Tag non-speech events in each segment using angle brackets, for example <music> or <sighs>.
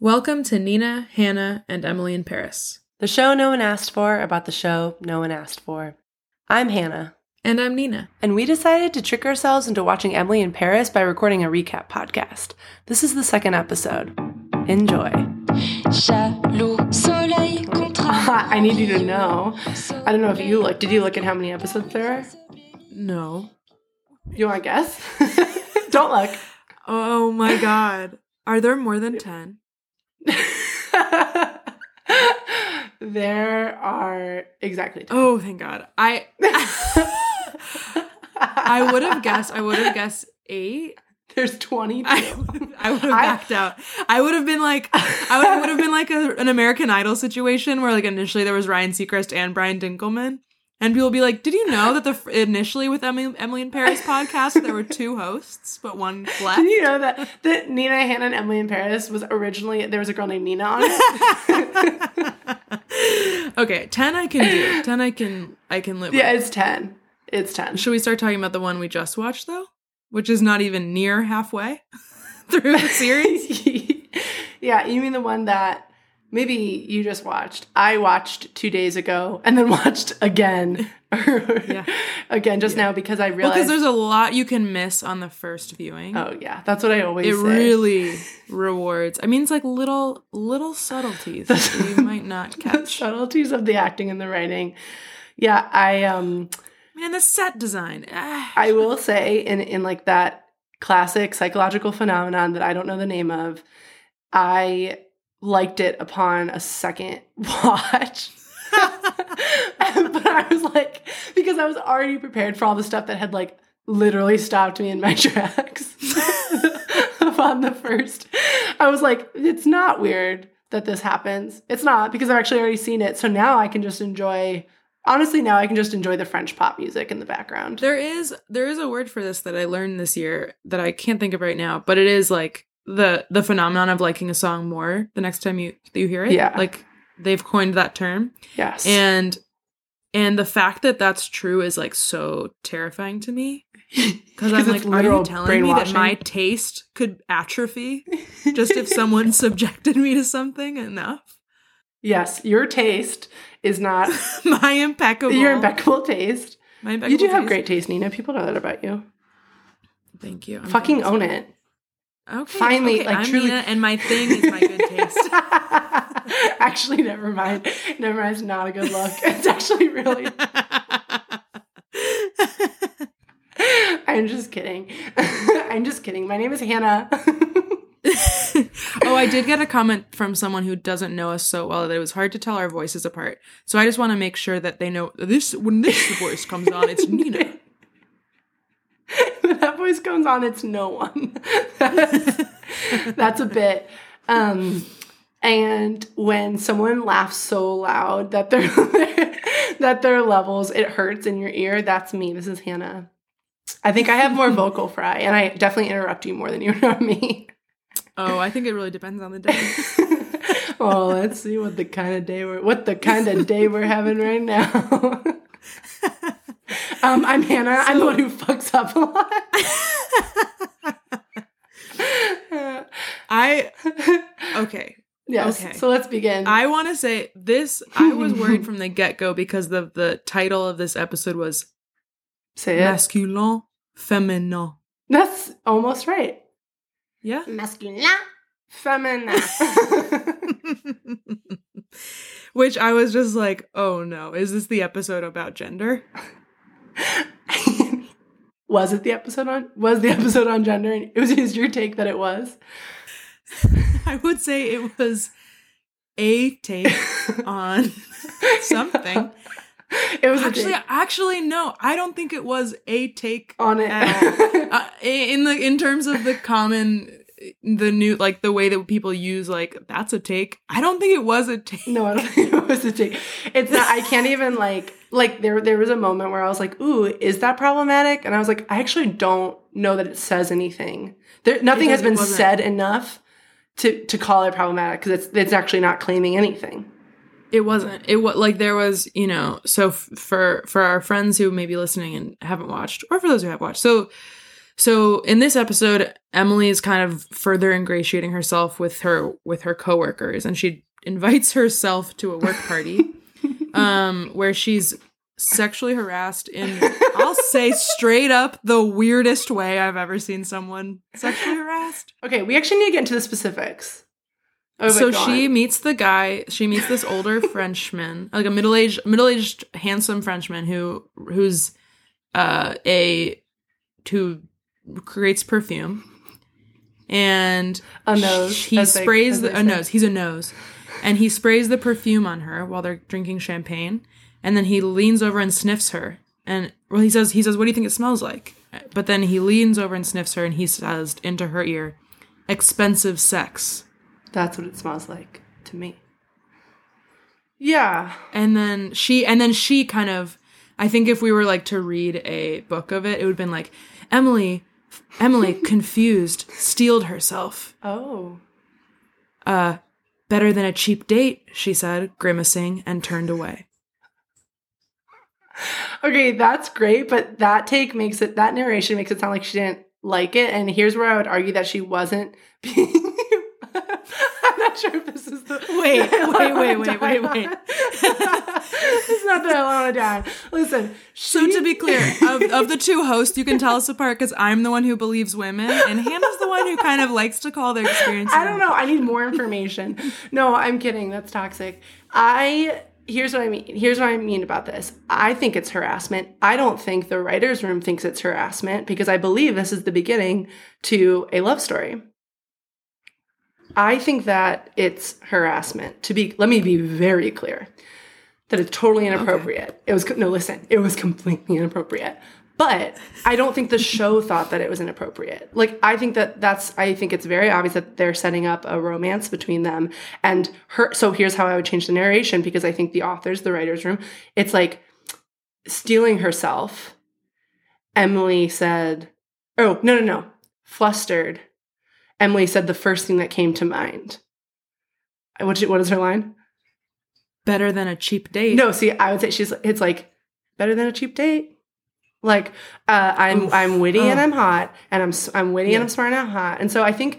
Welcome to Nina, Hannah, and Emily in Paris. The show no one asked for about the show no one asked for. I'm Hannah, And I'm Nina. and we decided to trick ourselves into watching Emily in Paris by recording a recap podcast. This is the second episode. Enjoy. Jaloux, soleil contre <laughs> I need you to know. I don't know if you look. Did you look at how many episodes there are? No. You want to guess? <laughs> don't look. Oh my god. Are there more than 10? <laughs> there are exactly 10. Oh, thank god. I I would have guessed I would have guessed 8. There's 22. I would, <laughs> I would have I- backed out. I would have been like I would, would have been like a, an American Idol situation where like initially there was Ryan Seacrest and Brian Dunkleman. And people would be like, "Did you know that the initially with Emily, Emily in Paris podcast there were two hosts, but one <laughs> left?" Did you know that, that Nina, Hannah, and Emily in Paris was originally, there was a girl named Nina on it? <laughs> okay, ten I can do. Ten I can I can live. yeah, with. it's 10. It's 10. Should we start talking about the one we just watched though, which is not even near halfway <laughs> through the series? yeah, you mean the one that maybe you just watched. I watched two days ago and then <laughs> watched again. <laughs> Yeah. Again just now because I Well, realized. because there's a lot you can miss on the first viewing. oh, yeah. That's what I always it say. really <laughs> rewards. I mean, it's like little little subtleties that you might not the catch. subtleties of the acting and the writing. Yeah, I um Man, the set design. ah. I will say in in like that classic psychological phenomenon that I don't know the name of, I liked it upon a second <laughs> watch. <laughs> but I was like because I was already prepared for all the stuff that had like literally stopped me in my <laughs> tracks upon the first. I was like it's not weird that this happens. It's not because I've actually already seen it. So now I can just enjoy honestly now I can just enjoy the French pop music in the background. There is there is a word for this that I learned this year that I can't think of right now, but it is like the the phenomenon of liking a song more the next time you you hear it. Yeah. like they've coined that term, Yes. and and the fact that that's true is like so terrifying to me <laughs> because I'm like, are you telling me that my taste could atrophy <laughs> just if someone subjected me to something enough? yes, your taste is not <laughs> my impeccable, your impeccable taste. My impeccable You do have great taste, Nina. People know that about you. Thank you. I'm Fucking own it. Okay. Finally, okay, like, I'm truly- Nina, and my thing is my good taste. <laughs> actually, never mind. Never mind. It's not a good look. <laughs> It's actually really. <laughs> I'm just kidding. I'm just kidding. My name is Hannah. oh, I did get a comment from someone who doesn't know us so well that it was hard to tell our voices apart. So I just want to make sure that they know this when this voice comes on, it's Nina. <laughs> when that voice comes on, it's no one. <laughs> that's, that's a bit. Um, and when someone laughs so loud that their <laughs> that their levels it hurts in your ear, that's me. This is Hannah. I think I have more vocal fry, and I definitely interrupt you more than you interrupt me. Oh, I think it really depends on the day. well, let's see what the kind of day we're what the kind of day we're having right now. Um, I'm Hannah. I'm the one who fucks up a lot. I <laughs> okay. Yes. Okay. So let's begin. I want to say this. I was <laughs> worried from the get go because the the title of this episode was Say it. masculin féminin. That's almost right. Yeah. Masculin, feminine. <laughs> Which I was just like, oh no, is this the episode about gender? <laughs> was it the episode on? Was the <laughs> episode on gender? And it was, it was your take that it was. <laughs> I would say it was a take on something. It was Actually, actually, no, I don't think it was a take on it. at all. uh, in the in terms of the common, the new like the way that people use like that's a take. I don't think it was a take. No, I don't think it was a take. It's not. I can't even like like there. There was a moment where I was like, "Ooh, is that problematic?" And I was like, "I actually don't know that it says anything. There, nothing has been said enough to to call it problematic because it's it's actually not claiming anything." It wasn't. It was like there was, you know. So f- for for our friends who may be listening and haven't watched, or for those who have watched, so So in this episode, Emily is kind of further ingratiating herself with her with her coworkers, and she invites <laughs> herself to a work party, <laughs> um, where she's sexually harassed in I'll say straight up the weirdest way I've ever seen someone sexually harassed. Okay, we actually need to get into the specifics. Oh, so she meets the guy. She meets this older <laughs> Frenchman, like a middle aged, middle aged, handsome Frenchman who who's uh, a who creates perfume, and A nose, He as they- sprays the, a nose. He's a nose, and he sprays the perfume on her while they're drinking champagne, and then he leans over and sniffs her. And well, he says, he says, "What do you think it smells like?" But then he leans over and sniffs her, and he says into her ear, "Expensive sex." That's what it smells like to me. Yeah. and then she and then she kind of i think if we were like to read a book of it it would have been like emily emily confused steeled herself Oh. uh better than a cheap date she said grimacing and turned away Okay, that's great, but that take makes it that narration makes it sound like she didn't like it. And here's where I would argue that she wasn't <laughs> being not sure if this is the Wait, wait, wait, wait, wait, <laughs> on. it's not that I want to die. Listen, so she- to be clear of, of the two hosts you can tell us apart because i'm the one who believes women and hannah's the one who kind of likes to call their experience I don't know. I need more information. no, I'm kidding. That's toxic. I here's what I mean. Here's what I mean about this. I think it's harassment. I don't think the writers' room thinks it's harassment because I believe this is the beginning to a love story. I think that it's harassment. To be let me be very clear. That it's totally inappropriate. It was no listen, it was completely inappropriate. But I don't think the show thought that it was inappropriate. Like I think that that's I think it's very obvious that they're setting up a romance between them and her so here's how I would change the narration because I think the authors, the writers room, it's like stealing herself. Emily said, "Oh, no no no. Flustered." Emily said the first thing that came to mind. What what is her line? better than a cheap date No, see, I would say she's it's like better than a cheap date. Like uh, I'm Oof. I'm witty and Oh. I'm hot and I'm I'm witty and I'm smart and I'm hot. And so I think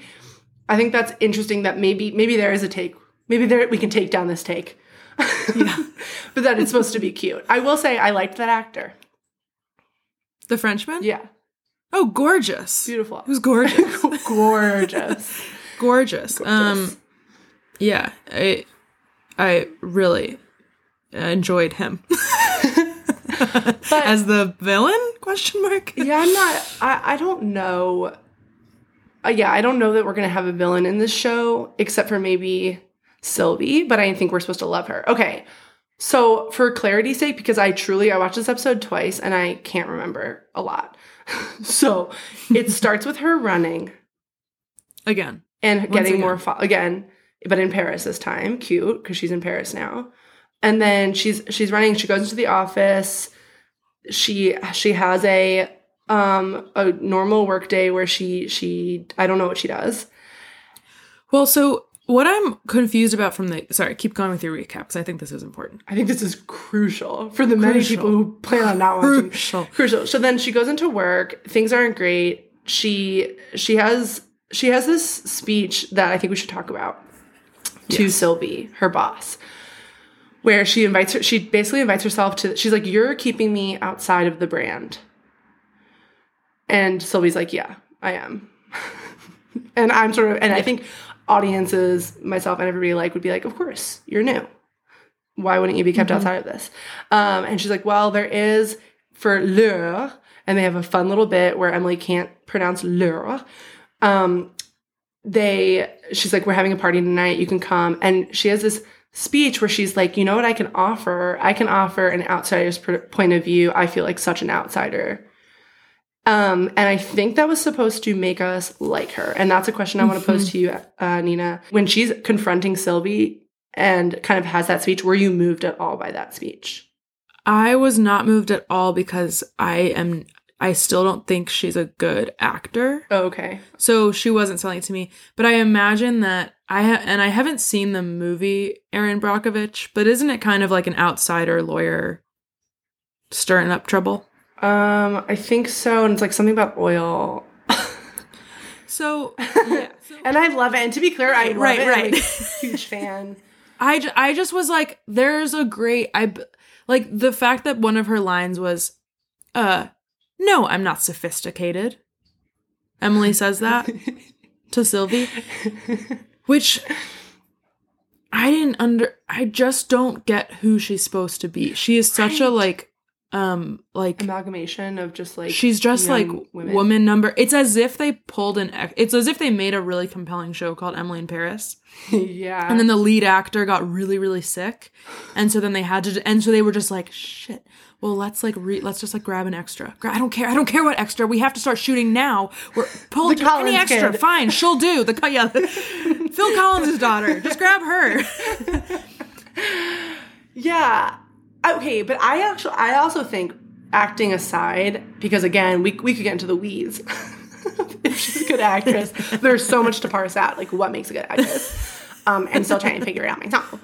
I think that's interesting that maybe maybe there is a take. Maybe there we can take down this take. Yeah. <laughs> but that it's supposed to be cute. I will say I liked that actor. the frenchman Yeah. Oh gorgeous Beautiful. who's <laughs> gorgeous gorgeous. gorgeous. Um, yeah, I I really enjoyed him <laughs> but, as the villain? Question mark. <laughs> yeah, I'm not. I, I don't know. Uh, yeah, I don't know that we're gonna have a villain in this show, except for maybe Sylvie. But I think we're supposed to love her. Okay, so for clarity's sake, because I truly I watched this episode twice and I can't remember a lot. <laughs> so it starts with her running Again, and getting again. more fo- again, but in Paris this time. Cute because she's in Paris now. And then she's she's running. She goes into the office. She she has a um a normal work day where she she I don't know what she does. well, so what I'm confused about from the sorry, keep going with your recap because I think this is important. I think this is crucial for the many Crucial. people who plan on not watching. Crucial. Crucial. So then she goes into work. Things aren't great. She she has she has this speech that I think we should talk about to Yes. Sylvie, her boss, where she invites her. She basically invites herself to. She's like, "You're keeping me outside of the brand," and Sylvie's like, "Yeah, I am." <laughs> and I'm sort of, and I think audiences, myself and everybody like would be like, "Of course, you're new." why wouldn't you be kept outside of this? Um, and she's like, well, there is for l'heure, and they have a fun little bit where Emily can't pronounce l'heure. Um, they, she's like, we're having a party tonight. You can come. And she has this speech where she's like, you know what I can offer? I can offer an outsider's pr- point of view. I feel like such an outsider. Um, and I think that was supposed to make us like her. And that's a question I want to pose to you, uh, Nina. When she's confronting Sylvie and kind of has that speech, were you moved at all by that speech? I was not moved at all because I am. I still don't think she's a good actor. Oh, okay. So she wasn't selling it to me. But I imagine that I ha- and I haven't seen the movie Erin Brockovich, but isn't it kind of like an outsider lawyer stirring up trouble? Um, I think so. And it's like something about oil. <laughs> So yeah. <laughs> So And I love it. And to be clear, I Right, love right, it. I'm right. a <laughs> huge fan. I, ju- I just was like, there's a great I b- like the fact that one of her lines was, uh, no, I'm not sophisticated. Emily says that to Sylvie, which I didn't under. I just don't get who she's supposed to be. She is such a like, um, like Amalgamation of just like she's just like young woman number. It's as if they pulled an. It's as if they made a really compelling show called Emily in Paris. <laughs> yeah. And then the lead actor got really, really sick. And so then they had to, and so they were just like, shit. Well, let's like, re- let's just like grab an extra. Gra- I don't care. I don't care what extra. We have to start shooting now. We're pull The any Collins extra. kid. Fine, <laughs> she'll do. The co- yeah, Phil Collins' daughter. Just grab her. <laughs> Yeah. Okay, but I actually I also think acting aside, because again, we we could get into the weeds. <laughs> if she's a good actress, there's so much to parse out, like what makes a good actress. Um, and still trying to figure it out myself.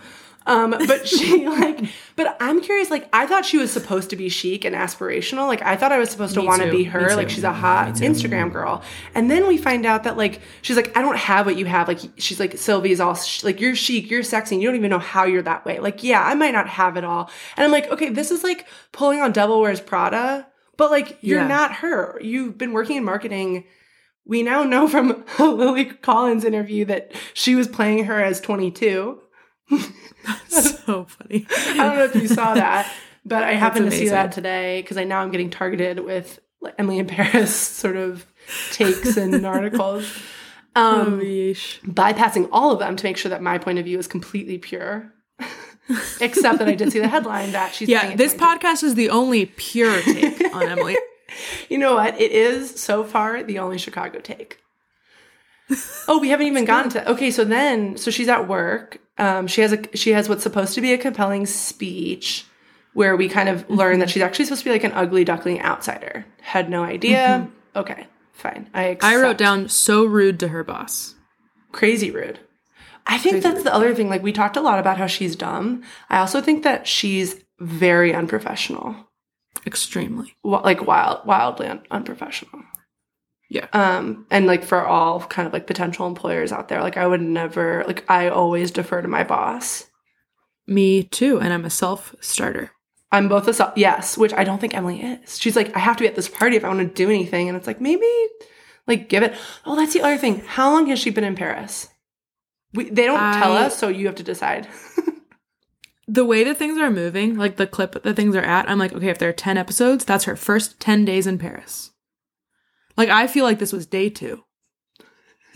Um, but she <laughs> like, but I'm curious. Like, I thought she was supposed to be chic and aspirational. Like, I thought I was supposed to want to be her. Like, she's a hot Instagram girl. And then we find out that like she's like, I don't have what you have. Like, she's like Sylvie's all sh- like you're chic, you're sexy, and you don't even know how you're that way. Like, yeah, I might not have it all. And I'm like, okay, this is like pulling on Devil Wears Prada, but like you're Yeah. not her. You've been working in marketing. We now know from a <laughs> Lily Collins interview that she was playing her as 22. So funny. I don't know if you saw that, but I happened to see that today because I now I'm getting targeted with like Emily in Paris <laughs> sort of takes and <laughs> articles. Oh, Um, yeesh. bypassing all of them to make sure that my point of view is completely pure. <laughs> Except that I did see the headline that she's Yeah, this podcast is the only pure take on Emily. You know what? It is so far the only Chicago take. <laughs> Oh, we haven't even gotten to okay. So then, so she's at work. Um, she has a she has what's supposed to be a compelling speech, where we kind of learn that she's actually supposed to be like an ugly duckling outsider. Had no idea. Okay, fine. I I wrote down so rude to her boss. crazy rude. I think that's the other thing. Like we talked a lot about how she's dumb. I also think that she's very unprofessional. Extremely. Like wild, wildly un- unprofessional. Yeah. um and like for all kind of like potential employers out there like i would never like i always defer to my boss Me too. And I'm a self starter. i'm both a self yes which i don't think emily is she's like i have to be at this party if i want to do anything and it's like maybe like give it oh that's the other thing how long has she been in paris we, they don't tell us so you have to decide <laughs> the way that things are moving, like the clip that things are at, I'm like, okay, if there are 10 episodes, that's her first 10 days in Paris. Like, I feel like this was day two. <laughs>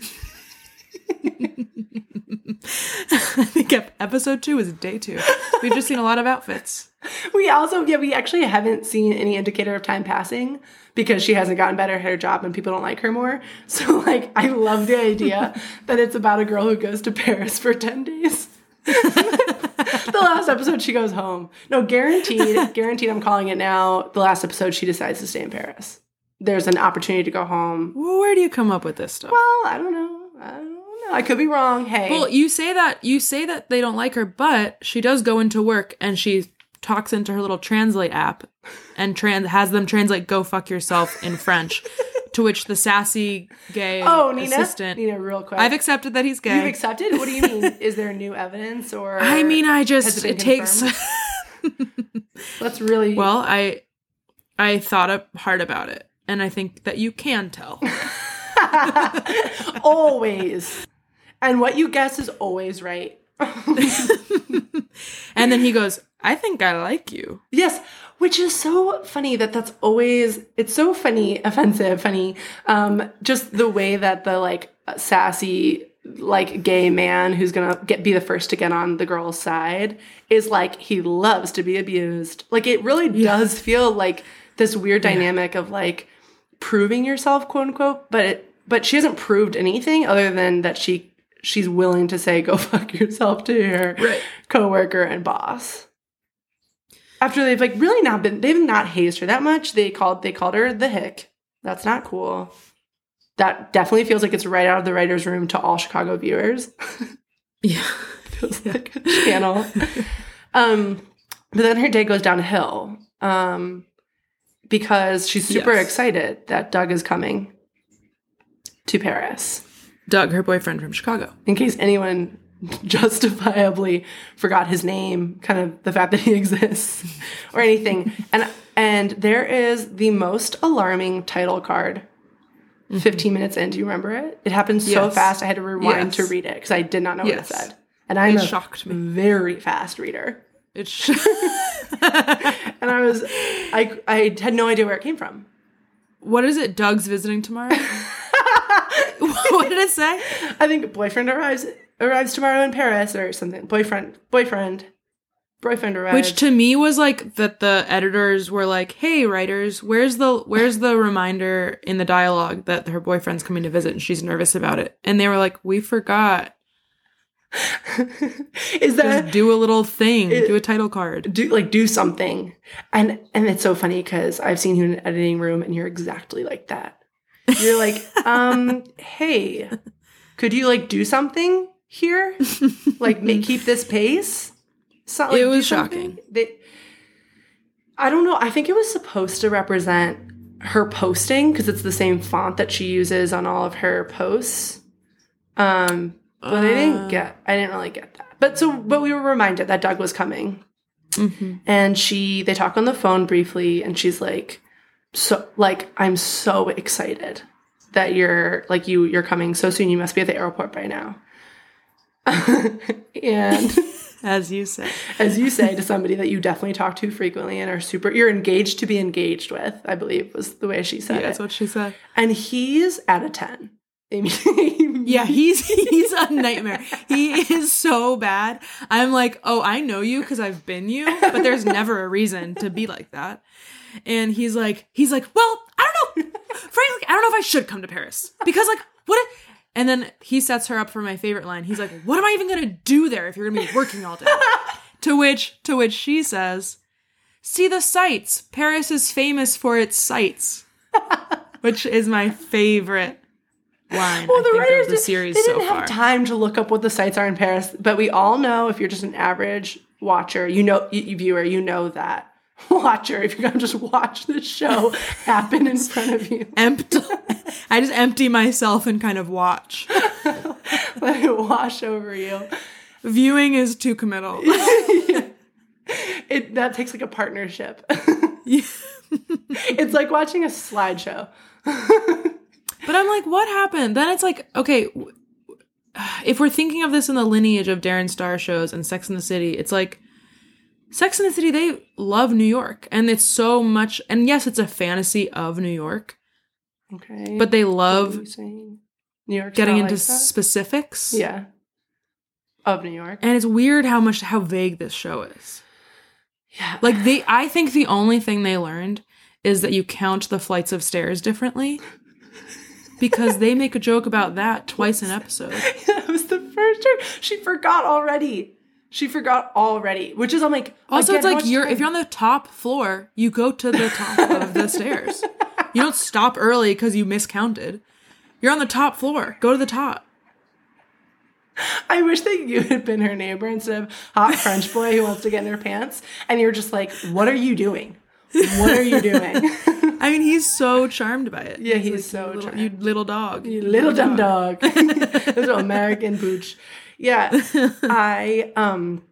I think episode two is day two. We've just seen a lot of outfits. <laughs> we also yeah we actually haven't seen any indicator of time passing because she hasn't gotten better at her job and people don't like her more <laughs> so like i love the idea that it's about a girl who goes to paris for 10 days the last episode she goes home no guaranteed guaranteed i'm calling it now the last episode she decides to stay in paris there's an opportunity to go home where do you come up with this stuff? well i don't know i don't know i could be wrong hey Well, you say that you say that they don't like her, but she does go into work and she talks into her little translate app and trans has them translate "go fuck yourself" in French. to which the sassy gay oh nina assistant. nina real quick I've accepted that he's gay. You've accepted? What do you mean? <laughs> Is there new evidence or I mean, I just it it takes. Let's <laughs> really well, I I thought hard about it, and I think that you can tell. <laughs> always. And what you guess is always right. <laughs> and then he goes, "I think I like you." Yes, which is so funny that that's always it's so funny, <laughs> offensive, funny. Um just the way that the like sassy like gay man who's going to get be the first to get on the girl's side is like he loves to be abused. Like it really does feel like this weird dynamic of like proving yourself quote unquote, but it, but she hasn't proved anything other than that she she's willing to say go <laughs> fuck yourself to her Right. coworker and boss. After they've like really not been they've not hazed her that much. They called they called her the hick. That's not cool. That definitely feels like it's right out of the writer's room to all chicago viewers. <laughs> Yeah. <laughs> feels like a channel. Um but then her day goes downhill. Um because she's super Yes. excited that doug is coming to Paris. Doug, her boyfriend from Chicago. In case anyone <laughs> justifiably forgot his name, kind of the fact that he <laughs> exists or anything. And and there is the most alarming title card. 15 minutes in, do you remember it? It happened so Mm-hmm. Yes. fast I had to rewind Yes. to read it because I did not know what it said. And I'm It a shocked me. very fast reader. It's sh- <laughs> And I was I I had no idea where it came from. what is it? Doug's visiting tomorrow. <laughs> what did it say? I think boyfriend arrives arrives tomorrow in Paris or something. Boyfriend boyfriend boyfriend arrives. Which to me was like that the editors were like, "Hey writers, where's the where's the reminder in the dialogue that her boyfriend's coming to visit and she's nervous about it?" And they were like, "We forgot. <laughs> is that Just do a little thing. It- do a title card." do like do something and and it's so funny because i've seen you in an editing room and you're exactly like that you're like <laughs> um hey could you like do something here like make, <laughs> keep this pace so, like, It was shocking. they, i don't know i think it was supposed to represent her posting because it's the same font that she uses on all of her posts um but i Uh. didn't get i didn't really get that but so but we were reminded that doug was coming Mhm. and she they talk on the phone briefly and she's like so like i'm so excited that you're like you you're coming so soon you must be at the airport by now <laughs> and <laughs> As you say. as you say to somebody that you definitely talk to frequently and are super you're engaged to be engaged with i believe was the way she said Yeah, that's what she said. and he's at a 10 I mean, Yeah, he's he's a nightmare. He is so bad. I'm like, oh, I know you because I've been you, but there's never a reason to be like that. And he's like, he's like, well, I don't know. Frankly, I don't know if I should come to Paris because, like, what? If, and then he sets her up for my favorite line. He's like, what am I even gonna do there if you're gonna be working all day? to which, to which she says, see the sights. Paris is famous for its sights, which is my favorite line. well, I the writers of the did- series they so didn't far. have time to look up what the sites are in Paris, but we all know if you're just an average watcher, you know, y- y- viewer, you know that <laughs> watcher. If you're gonna just watch the show <laughs> happen in front of you, Empty. I just empty myself and kind of watch. <laughs> let it wash over you. Viewing is too committal. It that takes like a partnership. it's like watching a slideshow. But I'm like, what happened? Then it's like, okay, if we're thinking of this in the lineage of Darren Star shows and Sex in the City, it's like Sex in the City, they love New York. And it's so much, and yes, it's a fantasy of New York, Okay, but they love? New York getting into like specifics. yeah of New York. And it's weird how much, how vague this show is. Yeah, Like they, I think the only thing they learned is that you count the flights of stairs differently. <laughs> Because they make a joke about that <laughs> twice an episode. <laughs> that was the first time she forgot already. She forgot already, which is I'm like. Also, again, it's like you're time? if you're on the top floor, you go to the top of the <laughs> stairs. You don't stop early because you miscounted. You're on the top floor. Go to the top. I wish that you had been her neighbor instead of hot French boy who wants to get in her pants, and you're just like, "What are you doing? <laughs> What are you doing, I mean, he's so charmed by it. Yeah, he's like, so you little, charmed. you little dog. you little dumb dog, <laughs> <laughs> little American pooch?" Yeah, I um,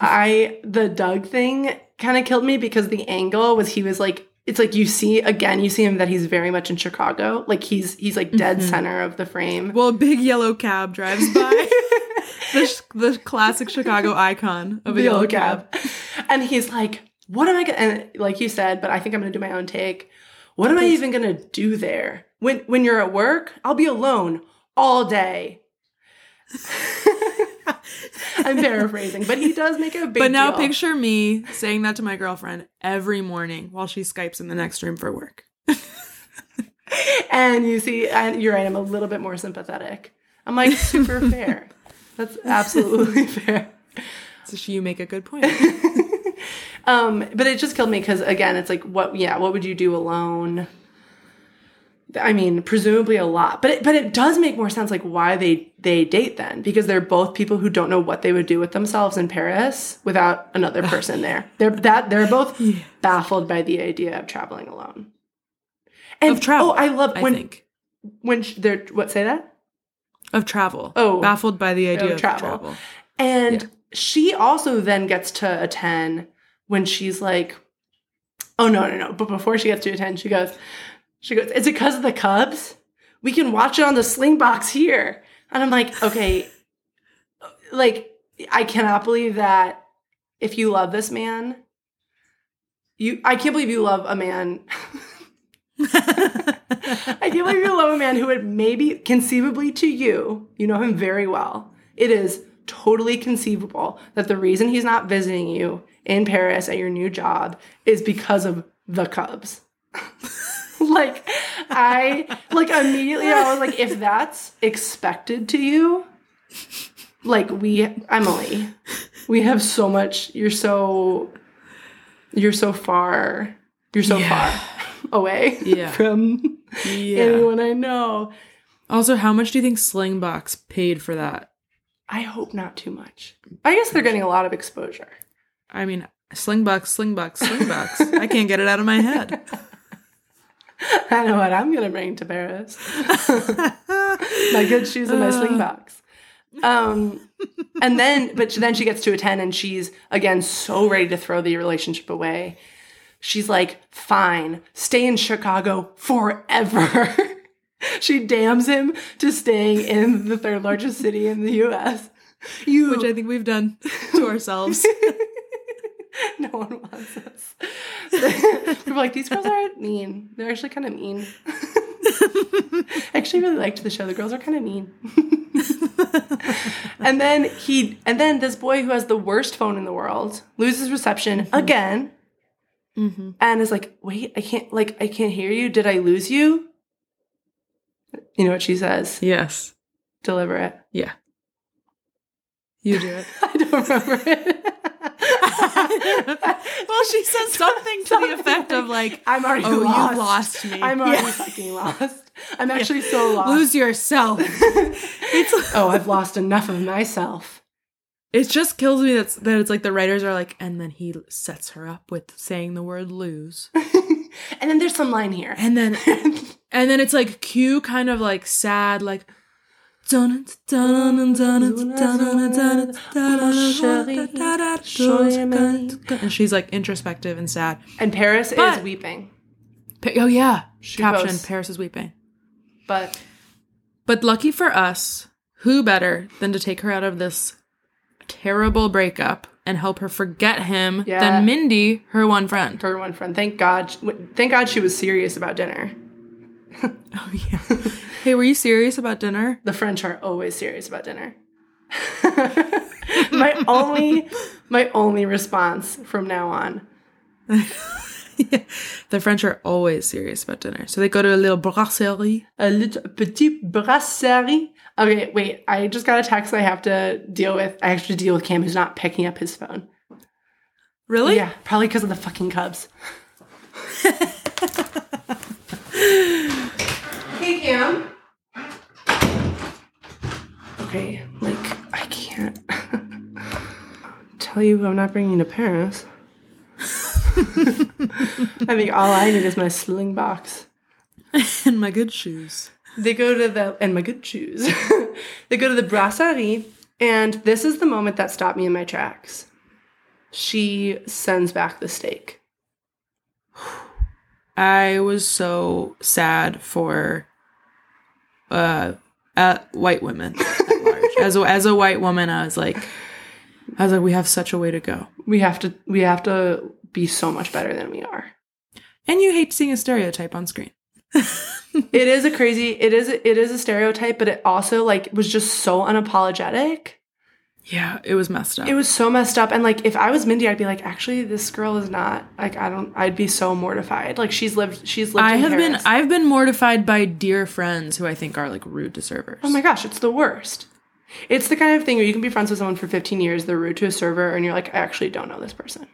I the Doug thing kind of killed me because the angle was he was like. It's like you see again, you see him that he's very much in Chicago. Like he's he's like dead center of the frame. Well, a big yellow cab drives by. the, the classic Chicago icon of a yellow yellow cab. cab. And he's like, what am I gonna and like you said, but I think I'm gonna do my own take. What am I even gonna do there? When when you're at work, I'll be alone all day. <laughs> I'm paraphrasing, but he does make a big But now deal. picture me saying that to my girlfriend every morning while she Skypes in the next room for work. and you see, and you're right, I'm a little bit more sympathetic. I'm like super <laughs> fair. That's absolutely <laughs> fair. So you make a good point. Um, but it just killed me because again, it's like, what? Yeah, what would you do alone? I mean, presumably a lot, but it, but it does make more sense like why they they date then because they're both people who don't know what they would do with themselves in Paris without another <laughs> person there. They're that they're both baffled by the idea of traveling alone. And Of travel, oh, I love I when think. when sh they're what say that Of travel. Oh. Baffled by the idea Oh, of travel. travel. and Yeah. she also then gets to a 10 when she's like oh no no no. But before she gets to a 10 she goes she goes is it because of the cubs? We can watch it on the Slingbox here. And i'm like okay. <laughs> Like i cannot believe that if you love this man you i can't believe you love a man <laughs> I can't believe you love a man who would maybe conceivably to you, you know him very well. It is totally conceivable that the reason he's not visiting you in Paris at your new job is because of the Cubs. <laughs> like I like immediately I was like if that's expected to you, like we Emily, we have so much you're so you're so far you're so Yeah. far away Yeah. <laughs> from yeah. anyone I know. Also, how much do you think Slingbox paid for that? I hope not too much. I guess they're getting a lot of exposure. I mean, Slingbox, Slingbox, Slingbox. I can't get it out of my head. <laughs> I know what I'm gonna bring to Paris. <laughs> my good shoes and my Slingbox. Um, and then, but then she gets to a 10 and she's again so ready to throw the relationship away. She's like, fine, stay in Chicago forever. <laughs> she damns him to staying in the third largest city in the US. You, Which I think we've done to ourselves. One wants us. <laughs> People are like, these girls are mean. They're actually kind of mean. <laughs> I actually really liked the show. The girls are kind of mean. <laughs> and then he, and then this boy who has the worst phone in the world loses reception again, hmm and is like, "Wait, I can't, like, I can't hear you. Did I lose you?" You know what she says? Yes. Deliver it. Yeah. You do it. <laughs> I don't remember it. <laughs> well, she says <laughs> something to the effect of like, I'm already "Oh, lost. you lost me." I'm already Yeah. fucking lost. I'm actually so lost. Lose yourself. it's oh, I've lost enough of myself. it just kills me that's that it's like the writers are like, and then he sets her up with saying the word lose, and then there's some line here. and then and then it's like cue kind of like sad like. And she's like introspective and sad. And Paris But- is weeping. Pa- Oh yeah, She caption: goes- Paris is weeping. But But lucky for us, who better than to take her out of this terrible breakup and help her forget him Yeah. than Mindy, her one friend. her one friend, thank God, thank God she was serious about dinner. <laughs> Oh yeah. hey, were you serious about dinner? The French are always serious about dinner. <laughs> my only, my only response from now on. <laughs> the French are always serious about dinner. So they go to a little brasserie. A little petit brasserie. Okay, wait. I just got a text I have to deal with. I have to deal with Cam who's not picking up his phone. Really? Yeah, probably because of the fucking Cubs. hey, Cam. Okay, like, I can't tell you I'm not bringing to Paris. <laughs> I think all I need is my Slingbox. <laughs> and my good shoes. They go to the, and my good shoes. <laughs> they go to the brasserie, and this is the moment that stopped me in my tracks. She sends back the steak. I was so sad for uh, uh white women at large. as a, as a white woman, I was like I was like we have such a way to go. We have to, we have to be so much better than we are. And you hate seeing a stereotype on screen. <laughs> it is a crazy, it is, it is a stereotype, but it also like was just so unapologetic. Yeah, it was messed up. It was so messed up. And like, if I was Mindy, I'd be like, actually, this girl is not like, I don't, I'd be so mortified. Like she's lived, she's lived. I have been I've been mortified by dear friends who I think are like rude to servers. Oh my gosh, it's the worst. It's the kind of thing where you can be friends with someone for 15 years, they're rude to a server, and you're like, I actually don't know this person.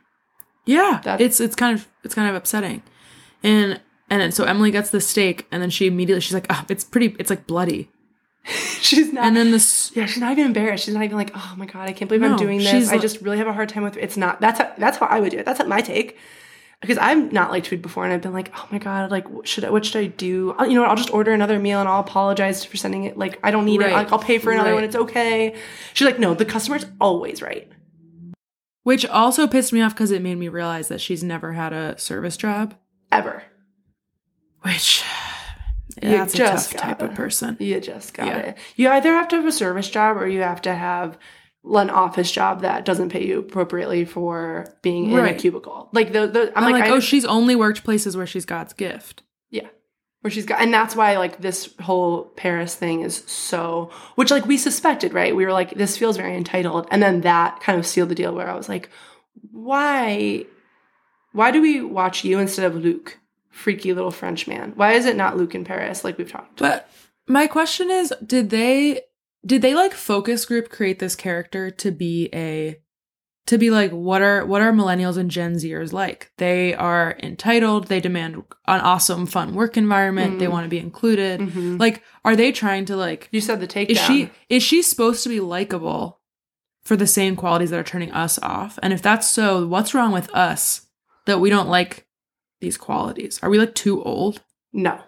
Yeah, That- it's it's kind of it's kind of upsetting, and and then, so Emily gets the steak, and then she immediately she's like, oh, it's pretty, it's like bloody, <laughs> she's not. and then this yeah, she's not even embarrassed. She's not even like, oh my god, I can't believe No, I'm doing this. I just really have a hard time with. It's not. That's how, that's how I would do it. That's my take. Because I've not liked food before, and I've been like, oh my god, like what should I, what should I do? Uh, You know, what, I'll just order another meal, and I'll apologize for sending it. Like I don't need it. Like I'll pay for another Right. one. It's okay. She's like, no, the customer's always right. Which also pissed me off because it made me realize that she's never had a service job. Ever. Which You that's a just tough type gotta- of person. You just got Yeah. it. You either have to have a service job or you have to have an office job that doesn't pay you appropriately for being in a cubicle. Like the, the I'm, I'm, like, I- oh, she's only worked places where she's God's gift. Yeah. Where she's got, and that's why like this whole Paris thing is so, which like we suspected, right? We were like, this feels very entitled. And then that kind of sealed the deal where I was like, why, why do we watch you instead of Luc, freaky little French man? Why is it not Luc in Paris like we've talked? But my question is, did they did they like focus group create this character to be a to be like what are what are millennials and Gen Zers like? They are entitled, they demand an awesome fun work environment, they Mhm. want to be included. Mhm. Like are they trying to like You said the takedown. is she is she supposed to be likable for the same qualities that are turning us off? And if that's so, what's wrong with us that we don't like these qualities? Are we like too old? No.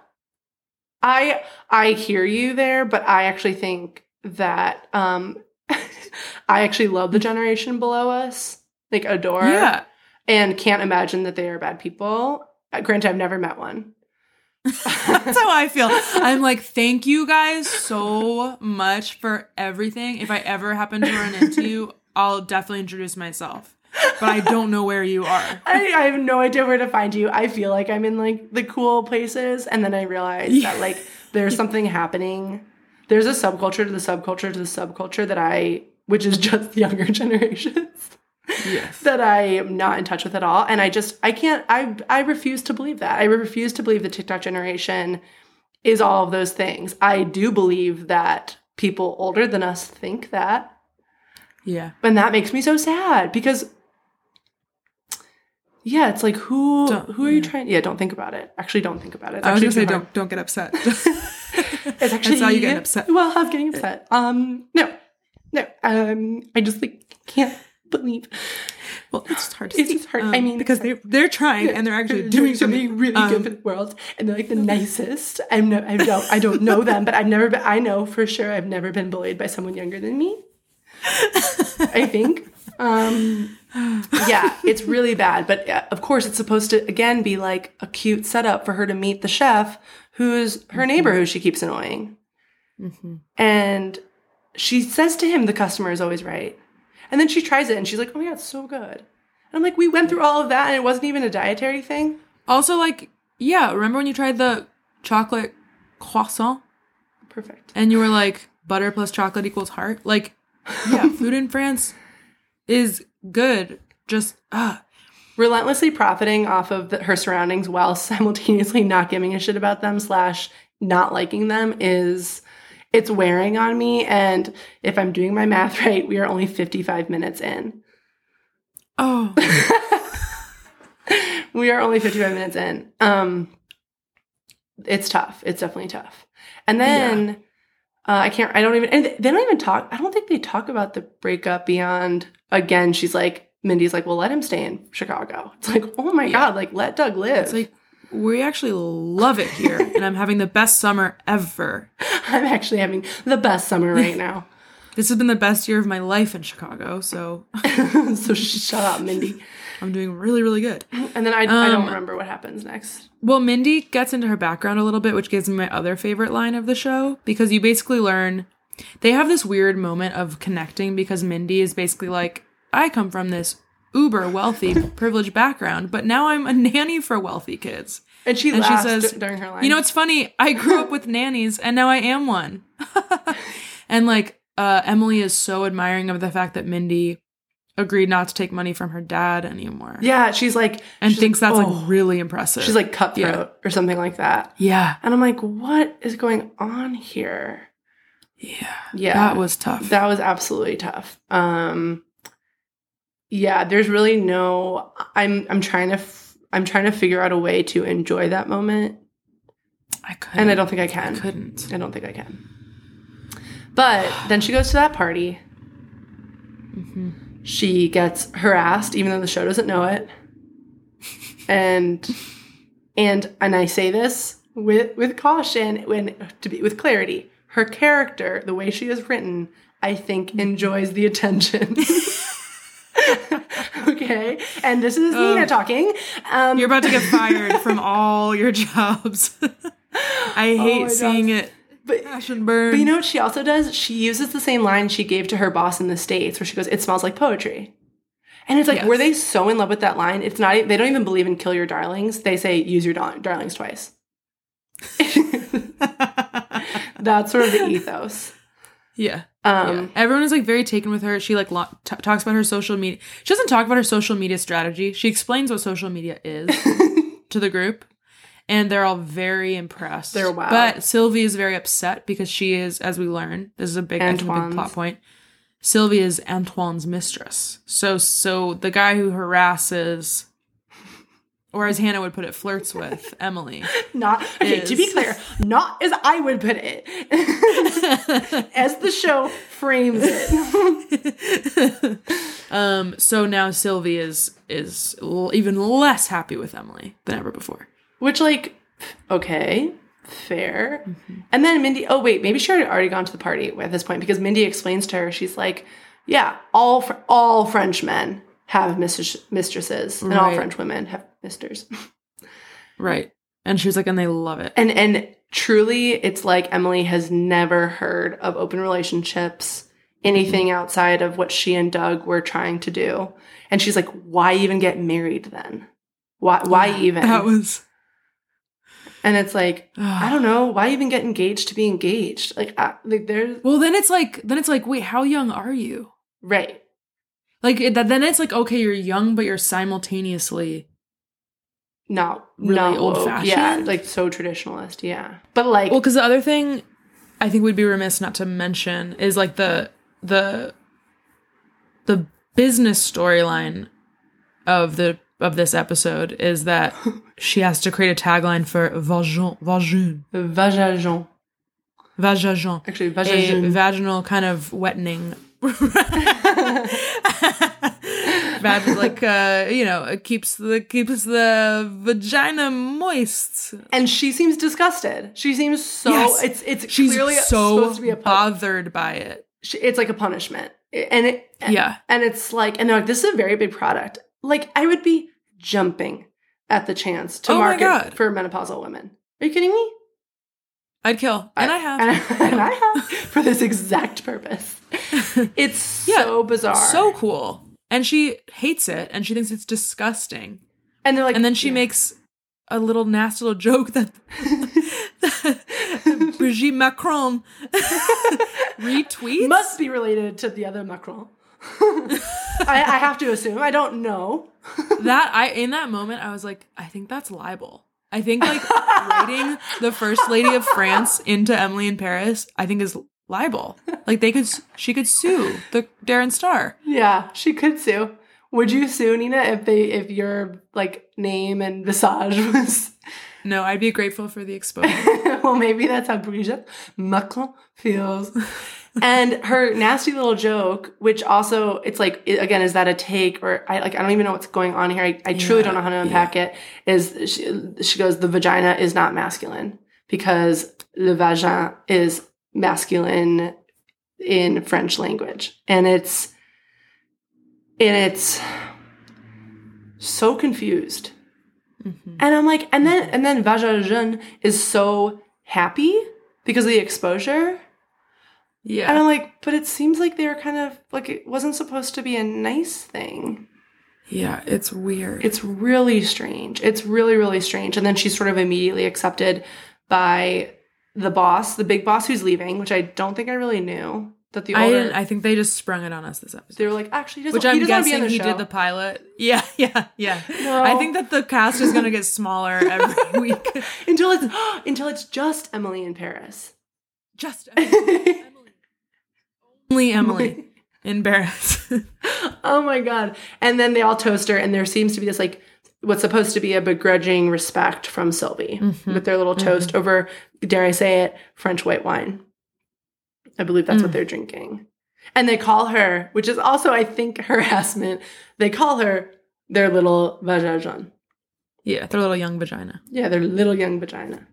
I I hear you there, but I actually think that um <laughs> I actually love the generation below us. Like adore Yeah. and can't imagine that they are bad people. Uh, Granted, I've never met one. <laughs> That's how I feel. I'm like, thank you guys so much for everything. If I ever happen to run into you, I'll definitely introduce myself. But I don't know where you are. <laughs> I, I have no idea where to find you. I feel like I'm in like the cool places, and then I realize Yeah. that like there's something happening. There's a subculture to the subculture to the subculture that I, which is <laughs> just younger <laughs> generations. Yes. that I am not in touch with at all. And I just I can't I I refuse to believe that. I refuse to believe the TikTok generation is all of those things. I do believe that people older than us think that. Yeah. And that makes me so sad because yeah, it's like who Don't- who are you yeah. trying yeah, don't think about it. Actually don't think about it. It's I was gonna say hard. don't don't get upset. <laughs> It's actually how you get upset. Well, I'm getting upset. Um no. No. Um I just like can't believe well, it's just hard. To It's see. just hard. I mean, because they they're trying and they're actually doing something really Um, good for the world, and they're like the nicest. I'm no, I don't, I don't know them, but I've never been. I know for sure I've never been bullied by someone younger than me. I think. Um, yeah, it's really bad. But of course, it's supposed to again be like a cute setup for her to meet the chef, who's her neighbor, who she keeps annoying, Mhm. and she says to him, "The customer is always right." And then she tries it, and she's like, "Oh my god, it's so good." And I'm like, "We went through all of that, and it wasn't even a dietary thing." Also, like, yeah, remember when you tried the chocolate croissant Perfect. and you were like, butter plus chocolate equals heart? Like, yeah, <laughs> food in France is good. Just ah, Relentlessly profiting off of the, her surroundings while <laughs> simultaneously not giving a shit about them slash not liking them is it's wearing on me. And if I'm doing my math <laughs> right, we are only 55 minutes in. oh, <laughs> we are only 55 minutes in. Um, it's tough. It's definitely tough. And then uh, I can't. I don't even. And they don't even talk. I don't think they talk about the breakup beyond. Again, she's like Mindy's like, well, let him stay in Chicago. It's like, oh my god, like let Doug live. it's like we actually love it here, and I'm having the best summer ever. <laughs> I'm actually having the best summer right <laughs> now. This has been the best year of my life in Chicago, so <laughs> so shut up, Mindy. I'm doing really, really good. And then I, I don't Um, remember what happens next. Well, Mindy gets into her background a little bit, which gives me my other favorite line of the show because you basically learn they have this weird moment of connecting because Mindy is basically like, I come from this uber wealthy, <laughs> privileged background, but now I'm a nanny for wealthy kids. And she And she says, during her line. You know, it's funny. I grew up with nannies and now I am one. <laughs> and like, uh, Emily is so admiring of the fact that Mindy agreed not to take money from her dad anymore. yeah, she's like, And she's thinks like, that's "Oh." like really impressive. she's like cutthroat Yeah. or something like that. yeah. And I'm like, what is going on here? Yeah. Yeah, That was tough. that was absolutely tough. Um, yeah, there's really no. I'm I'm trying to f- I'm trying to figure out a way to enjoy that moment, I couldn't. and I don't think I can I couldn't. I don't think I can. But then she goes to that party. Mm-hmm. She gets harassed, even though the show doesn't know it. and and and I say this with with caution when to be with clarity. Her character, the way she is written, I think enjoys the attention. <laughs> okay, and this is Nina talking. Um, You're about to get fired from <laughs> all your jobs. <laughs> I hate my seeing gosh. it but crash and burn. But you know what she also does? She uses the same line she gave to her boss in the States where she goes, It smells like poetry. And it's like, Yes. were they so in love with that line? It's not, they don't even believe in kill your darlings. They say use your dar- darlings twice. <laughs> That's sort of the ethos. Yeah. Um, yeah. Everyone is like very taken with her. She like lo- t- talks about her social media. She doesn't talk about her social media strategy. She explains what social media is <laughs> to the group, and they're all very impressed. They're wow. But Sylvie is very upset because she is, as we learn, this is a big, a big plot point. Sylvie is Antoine's mistress. So, so the guy who harasses, or as Hannah would put it, flirts with <laughs> Emily. Not, okay, to be clear, not as I would put it, <laughs> as the show frames it. <laughs> um. So now Sylvie is is l- even less happy with Emily than ever before. Which, like, okay, fair. And then Mindy, oh, wait, maybe she had already gone to the party at this point because Mindy explains to her, she's like, yeah, all, fr- all French men have mistress- mistresses and all French women have misters. Right. And she was like, and they love it. And, and truly, it's like Emily has never heard of open relationships, mm-hmm. anything outside of what she and Doug were trying to do. And she's like, why even get married then? Why, why Yeah, even? That was. and it's like, I don't know. Why even get engaged to be engaged? Like, I, like there's Well, then it's like, then it's like, wait, how young are you? right. Like it, that, then it's like, okay, you're young, but you're simultaneously. Not Really not old-fashioned? Yeah, like so traditionalist. Yeah, but like, Well, because the other thing, I think we'd be remiss not to mention is like the the the business storyline of the of this episode is that <laughs> she has to create a tagline for Vagin, Vagin, vajajon. Vagin, Actually, vaginal kind of wettening. <laughs> <laughs> Vag, like uh, you know, it keeps the keeps the vagina moist. and she seems disgusted. She seems so. Yes. It's it's She's clearly so supposed to be a pun- bothered by it. she- It's like a punishment, and it. Yeah. and it's like, and they're like, this is a very big product. Like, I would be jumping at the chance to Oh market for menopausal women. Are you kidding me? I'd kill, and I, have. and, I, <laughs> and I have for this exact purpose. <laughs> It's Yeah, so bizarre. so cool. And she hates it, and she thinks it's disgusting. and they're like, And then she yeah. makes a little nasty little joke that, that <laughs> Brigitte Macron retweets. must be related to the other Macron. I, I have to assume. I don't know. that I in that moment I was like, I think that's libel. I think like writing the first lady of France into Emily in Paris, I think is libel. Like they could, she could sue the Darren Star. Yeah, she could sue. Would you sue Nina if they if your like name and visage <laughs> was? No, I'd be grateful for the <laughs> exposure. well, maybe that's how Brigitte Macron feels. And her nasty little joke, which also it's like again, is that a take or I like I don't even know what's going on here. I, I truly don't know how to unpack it. Is she, she goes the vagina is not masculine because le vagin is masculine in French language, and it's and it's so confused. Mhm. And I'm like, and then and then Vajrajan is so happy because of the exposure. Yeah. And I'm like, but it seems like they were kind of like it wasn't supposed to be a nice thing. Yeah, it's weird. It's really strange. It's really, really strange. And then she's sort of immediately accepted by the boss, the big boss who's leaving, which I don't think I really knew. That the I didn't, I think they just sprung it on us this episode. they were like, actually, he doesn't, Which he I'm on guessing the he show. did the pilot. <laughs> Yeah, yeah, yeah. No. I think that the cast is gonna get smaller every <laughs> week. until it's <gasps> until it's just Emily in Paris. Just Emily. <laughs> Only Emily <laughs> in Paris. <laughs> oh my god and then they all toast her and there seems to be this like what's supposed to be a begrudging respect from sylvie Mhm. with their little toast over dare i say it french white wine i believe that's what Mm. they're drinking and they call her which is also i think <laughs> harassment they call her their little vajajan Yeah, their little young vagina. Yeah, their little young vagina.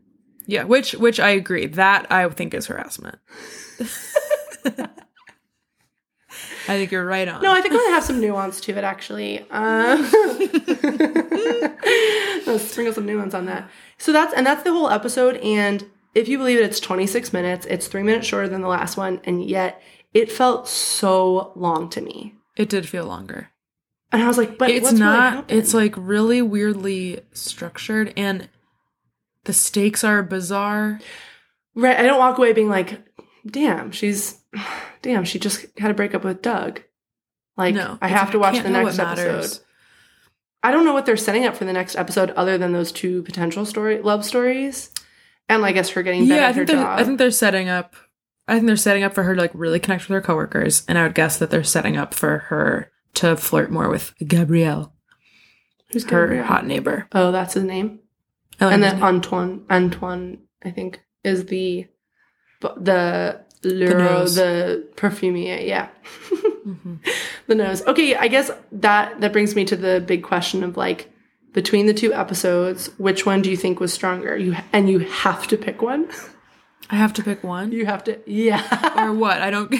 Yeah, which which I agree. That I think is harassment. I think you're right on. No, I think gonna have some nuance to it actually. <laughs> Uh, let's sprinkle some nuance on that. So that's and that's the whole episode. And if you believe it, it's 26 minutes. It's three minutes shorter than the last one, and yet it felt so long to me. it did feel longer. And I was like, but it's what's really not happened? it's like really weirdly structured and the stakes are bizarre. right. I don't walk away being like, damn, she's, <sighs> damn, she just had a breakup with Doug. Like, no. I have to watch the next episode. I don't know what they're setting up for the next episode other than those two potential story love stories. And I guess her getting better Yeah, I at her think they're job. I think they're setting up I think they're setting up for her to like really connect with her coworkers and I would guess that they're setting up for her to flirt more with Gabriel, Who's her Gabriel? hot neighbor. Oh, that's his name. Like and then. Antoine, Antoine, I think, is the the the, nose. the perfumier. Yeah, Mhm. <laughs> the nose. Okay, I guess that that brings me to the big question of like between the two episodes, which one do you think was stronger? You and you have to pick one. I have to pick one You have to, yeah. or what? I don't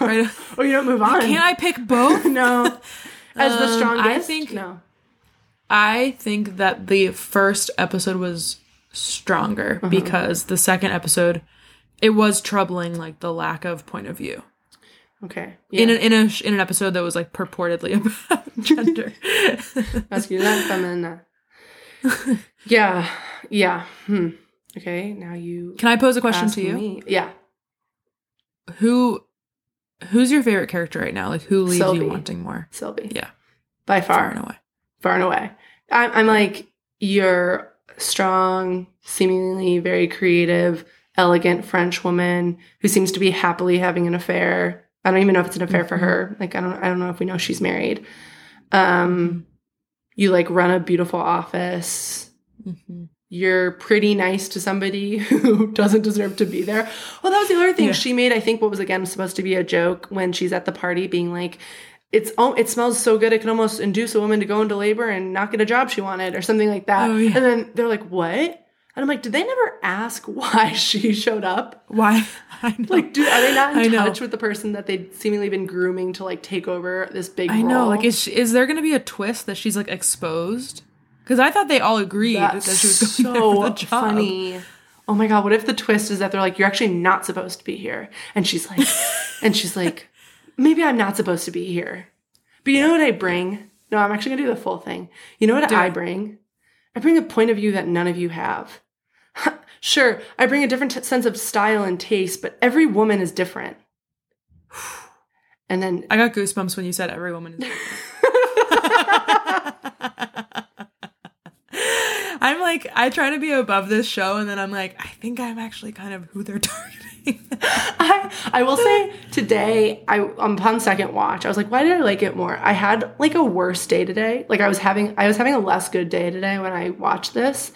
right <laughs> or you don't move on. Can't I pick both? <laughs> No. As the Um, strongest, I think- no. I think that the first episode was stronger Uh-huh. because the second episode it was troubling like the lack of point of view Okay. in an in a in an episode that was like purportedly <laughs> about gender. <laughs> Masculine, <laughs> feminine. yeah. Yeah. Hmm. Okay. Now you Can I pose a question to you? me. Yeah. Who who's your favorite character right now? Like who leaves Sylvie. you wanting more? Sylvie. Yeah, By far far. and away. Far and away. I'm, I'm like, you're strong, seemingly very creative, elegant French woman who seems to be happily having an affair. I don't even know if it's an affair for Mhm. her. Like I don't I don't know if we know she's married. Um you like run a beautiful office. hmm You're pretty nice to somebody <laughs> who doesn't deserve to be there. Well, that was the other thing Yeah. she made. I think what was again supposed to be a joke when she's at the party, being like, "It's oh, it smells so good it can almost induce a woman to go into labor and not get a job she wanted," or something like that. Oh, yeah. And then they're like, "What?" And I'm like, "Did they never ask why <laughs> she showed up? Why? <laughs> I know. Like, do are they not in <laughs> touch with the person that they've seemingly been grooming to like take over this big? I know. Like, is she, is there going to be a twist that she's like exposed? Because I thought they all agreed That's that she was going so for the job. funny. Oh my god, what if the twist is that they're like, you're actually not supposed to be here? And she's like, and she's like, maybe I'm not supposed to be here. But you know what I bring? No, I'm actually gonna do the full thing. You know what Do I it. bring? I bring a point of view that none of you have. <laughs> sure, I bring a different t- sense of style and taste, but every woman is different. <sighs> And then I got goosebumps when you said every woman is. <laughs> I'm like, I try to be above this show, and then I'm like, I think I'm actually kind of who they're <laughs> targeting. I, I will say today, I upon second watch, I was like, why did I like it more? I had like a worse day today. Like I was having I was having a less good day today when I watched this.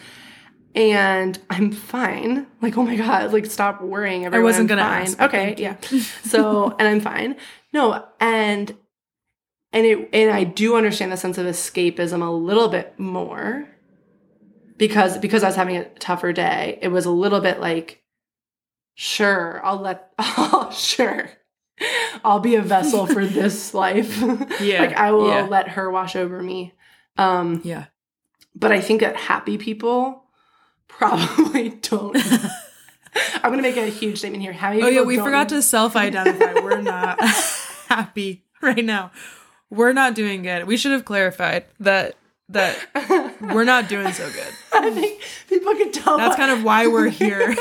And I'm fine. Like, oh my God, like stop worrying. Everyone, wasn't gonna fine. ask, Okay, yeah. So <laughs> and I'm fine. No, and and it and I do understand the sense of escapism a little bit more because because I was having a tougher day. It was a little bit like, sure, I'll let, <laughs> oh, sure, I'll be a vessel for <laughs> this life. Yeah, like I will yeah. let her wash over me. Um, yeah. but I think that happy people probably <laughs> don't. I'm gonna make a huge statement here. Happy Oh yeah, we forgot to self-identify. <laughs> We're not <laughs> happy right now. We're not doing good. We should have clarified that that we're not doing so good. I think people can tell. That's kind of why we're here.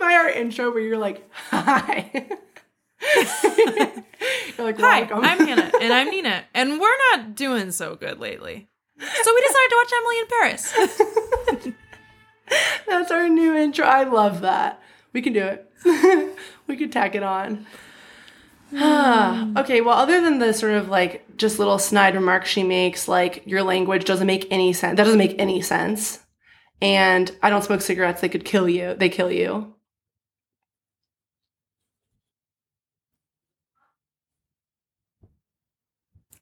by our intro where you're like, hi. you're like, Hi. I'm Hannah, and I'm Nina, and we're not doing so good lately. So we decided to watch Emily in Paris. <laughs> That's our new intro. I love that. We can do it. <laughs> we could tack it on. <sighs> okay, well, other than the sort of like just little snide remarks she makes, like your language doesn't make any sense. That doesn't make any sense. And I don't smoke cigarettes. They could kill you. They kill you.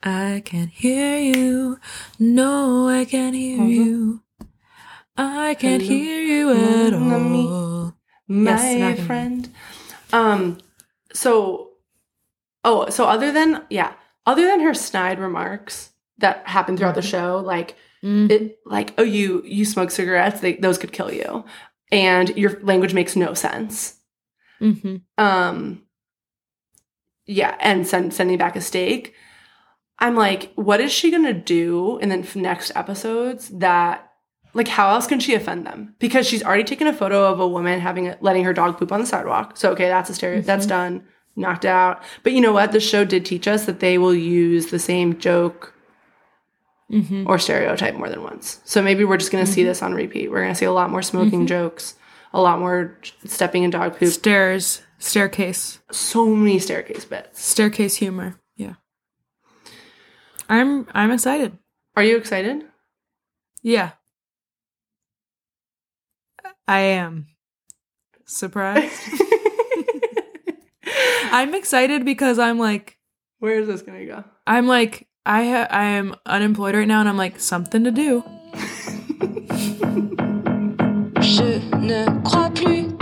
I can't hear you. No, I can't hear Mhm. you. I can't Hello. hear you at Mm, me. all. my Yes, friend. Um, so, oh, so other than yeah, other than her snide remarks that happened throughout the Mhm. show, like Mm. it, like oh, you you smoke cigarettes, they, those could kill you, and your language makes no sense. hmm Um, yeah, and send, sending back a steak. I'm like, what is she gonna do in the next episodes that like how else can she offend them? Because she's already taken a photo of a woman having a, letting her dog poop on the sidewalk. So okay, that's a stereo that's Mhm. done, knocked out. But you know what? The show did teach us that they will use the same joke hmm or stereotype more than once. So maybe we're just gonna see Mhm. this on repeat. We're gonna see a lot more smoking Mhm. jokes, a lot more stepping in dog poop, Stairs, staircase, so many staircase bits. staircase humor. I'm I'm excited. Are you excited? Yeah. I am surprised. <laughs> I'm excited because I'm like where is this going to go? I'm like I ha- I am unemployed right now and I'm like something to do. Je ne crois plus